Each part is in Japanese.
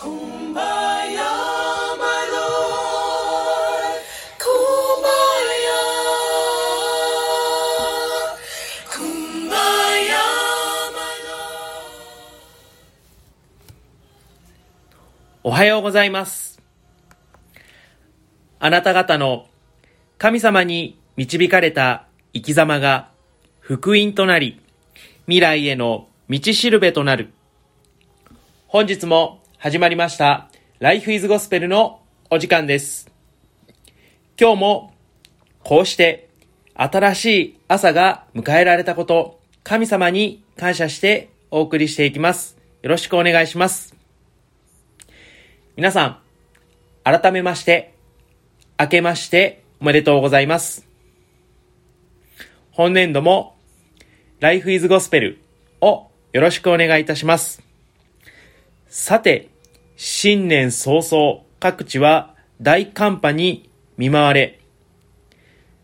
おはようございます。あなた方の神様に導かれた生き様が福音となり、未来への道しるべとなる。本日も始まりました、Life is Gospel のお時間です。今日もこうして新しい朝が迎えられたこと、神様に感謝してお送りしていきます。よろしくお願いします。皆さん、改めまして、明けましておめでとうございます。本年度も Life is Gospel をよろしくお願いいたします。さて、新年早々各地は大寒波に見舞われ、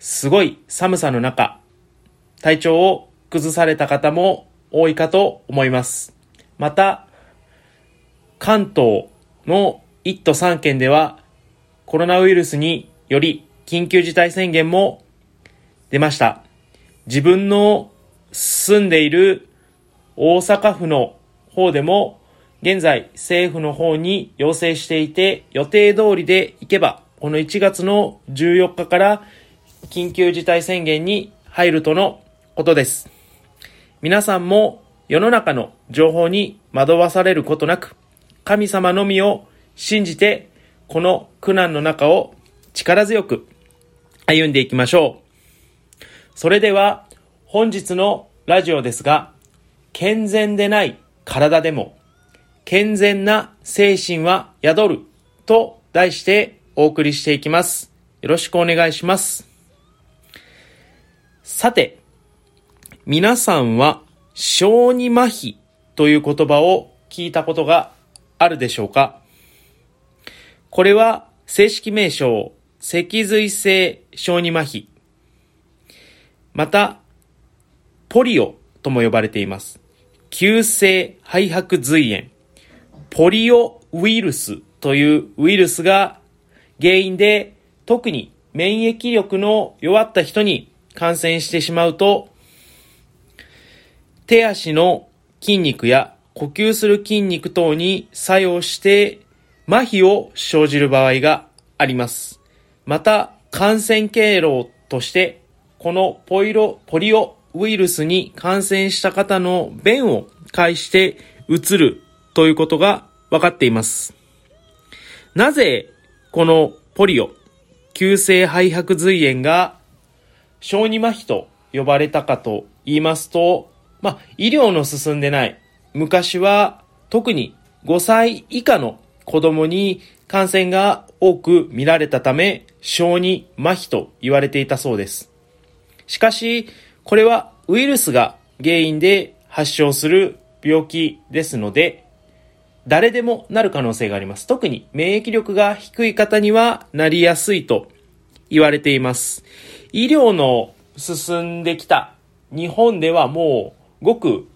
すごい寒さの中、体調を崩された方も多いかと思います。また、関東の1都3県ではコロナウイルスにより緊急事態宣言も出ました。自分の住んでいる大阪府の方でも現在政府の方に要請していて予定通りでいけばこの1月の14日から緊急事態宣言に入るとのことです。皆さんも世の中の情報に惑わされることなく、神様のみを信じて、この苦難の中を力強く歩んでいきましょう。それでは、本日のラジオですが、健全でない体でも、健全な精神は宿ると題してお送りしていきます。よろしくお願いします。さて、皆さんは小児麻痺という言葉を聞いたことがあるでしょうか？これは正式名称、脊髄性小児麻痺。また、ポリオとも呼ばれています。急性肺白髄炎。ポリオウイルスというウイルスが原因で特に免疫力の弱った人に感染してしまうと手足の筋肉や呼吸する筋肉等に作用して麻痺を生じる場合があります。また、感染経路として、このポイロ、ポリオウイルスに感染した方の便を介して移るということが分かっています。なぜ、このポリオ、急性肺白髄炎が小児麻痺と呼ばれたかと言いますと、まあ、医療の進んでない昔は特に5歳以下の子供に感染が多く見られたため小児麻痺と言われていたそうです。しかし、これはウイルスが原因で発症する病気ですので、誰でもなる可能性があります。特に免疫力が低い方にはなりやすいと言われています。医療の進んできた日本ではもうごく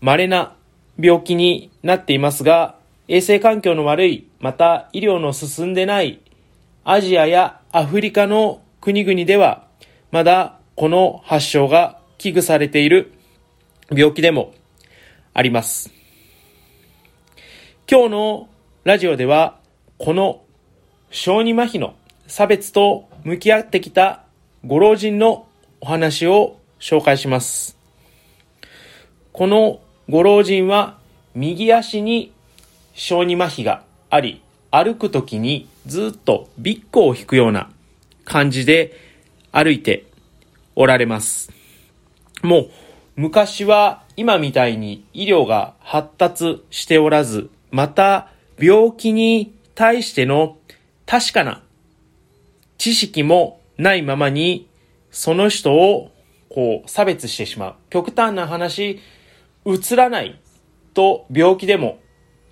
稀な病気になっていますが、衛生環境の悪い、また医療の進んでないアジアやアフリカの国々では、まだこの発症が危惧されている病気でもあります。今日のラジオでは、この小児麻痺の差別と向き合ってきたご老人のお話を紹介します。このご老人は右足に小児麻痺があり、歩くときにずっとビッコを引くような感じで歩いておられます。もう昔は今みたいに医療が発達しておらず、また病気に対しての確かな知識もないままにその人をこう差別してしまう。極端な話、映らないと病気でも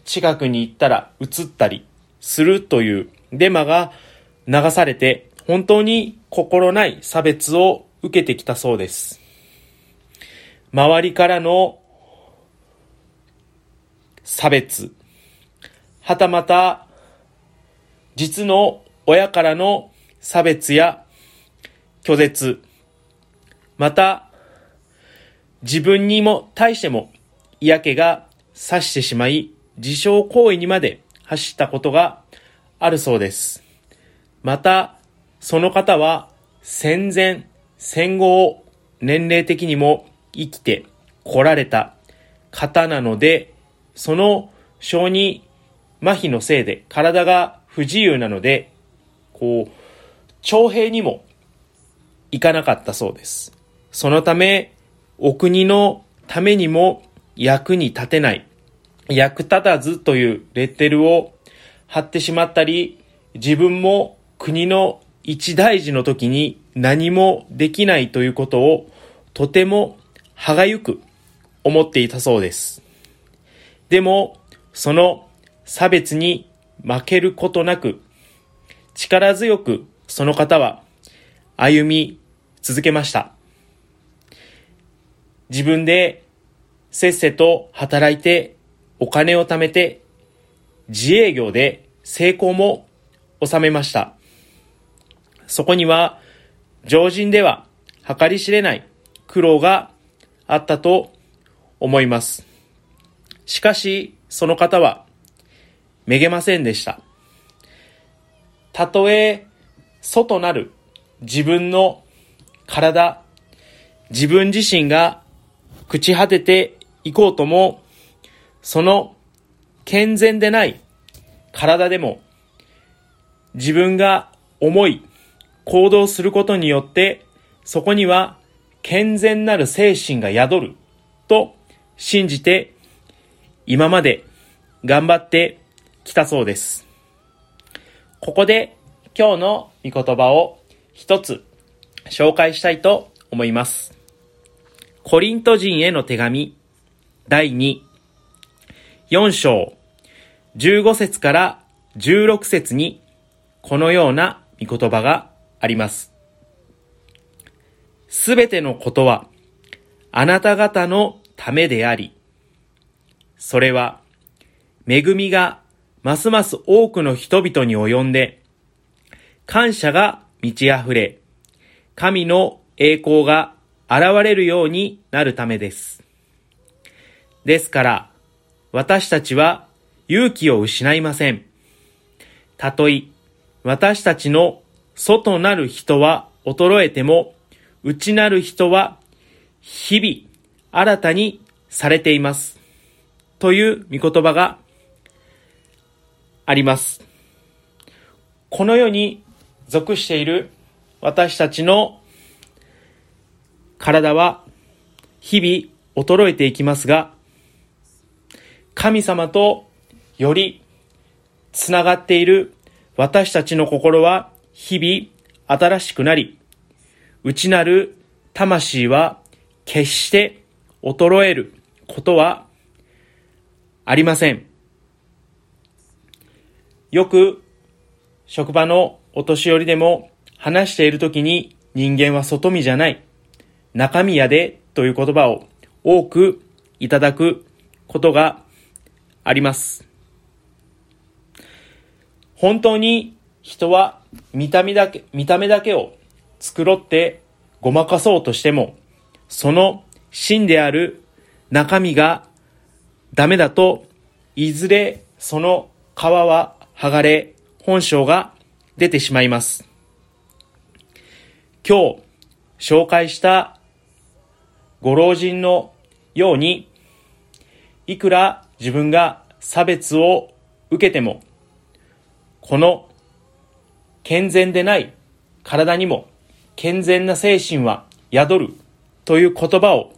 近くに行ったら映ったりするというデマが流されて本当に心ない差別を受けてきたそうです。周りからの差別、はたまた、実の親からの差別や拒絶、また、自分にも対しても嫌気がさしてしまい、自傷行為にまで走ったことがあるそうです。また、その方は戦前、戦後を年齢的にも生きて来られた方なので、その小児麻痺のせいで体が不自由なので、こう、徴兵にも行かなかったそうです。そのため、お国のためにも役に立てない、役立たずというレッテルを貼ってしまったり、自分も国の一大事の時に何もできないということをとても歯がゆく思っていたそうです。でも、その差別に負けることなく、力強くその方は歩み続けました。自分でせっせと働いてお金を貯めて自営業で成功も収めました。そこには常人では計り知れない苦労があったと思います。しかし、その方はめげませんでした。たとえ、外なる自分の体、自分自身が朽ち果てていこうとも、その健全でない体でも、自分が思い、行動することによって、そこには健全なる精神が宿ると信じて、今まで頑張ってきたそうです。ここで今日の御言葉を一つ紹介したいと思います。コリント人への手紙第2、4章15節から16節にこのような御言葉があります。すべてのことはあなた方のためであり、それは恵みがますます多くの人々に及んで、感謝が満ち溢れ、神の栄光が現れるようになるためです。ですから、私たちは勇気を失いません。たとえ、私たちの外なる人は衰えても、内なる人は日々新たにされています。という御言葉があります。この世に属している私たちの体は日々衰えていきますが、神様とよりつながっている私たちの心は日々新しくなり、内なる魂は決して衰えることはありません。よく職場のお年寄りでも話しているときに人間は外見じゃない、中身やでという言葉を多くいただくことがあります。本当に人は見た目だけ、見た目だけを繕ってごまかそうとしても、その真である中身がダメだと、いずれその皮は剥がれ、本性が出てしまいます。今日紹介したご老人のように、いくら自分が差別を受けても、この健全でない体にも健全な精神は宿るという言葉を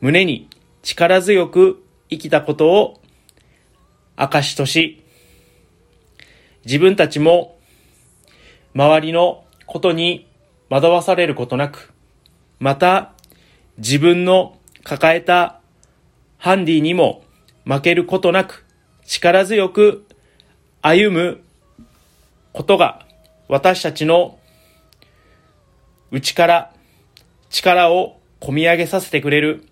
胸に力強く生きたことを証とし、自分たちも周りのことに惑わされることなく、また自分の抱えたハンディにも負けることなく力強く歩むことが私たちの内から力を込み上げさせてくれる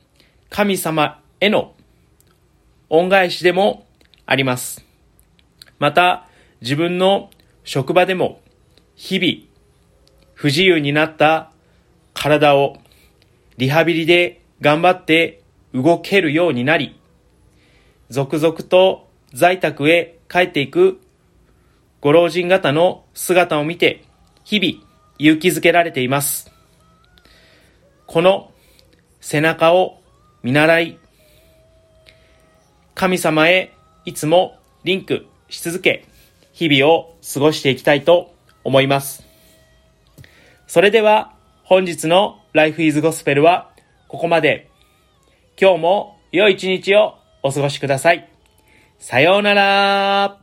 神様への恩返しでもあります。また、自分の職場でも、日々、不自由になった体をリハビリで頑張って動けるようになり、続々と在宅へ帰っていくご老人方の姿を見て、日々勇気づけられています。この背中を見習い、神様へいつもリンクし続け、日々を過ごしていきたいと思います。それでは本日の Life is Gospel はここまで。今日も良い一日をお過ごしください。さようなら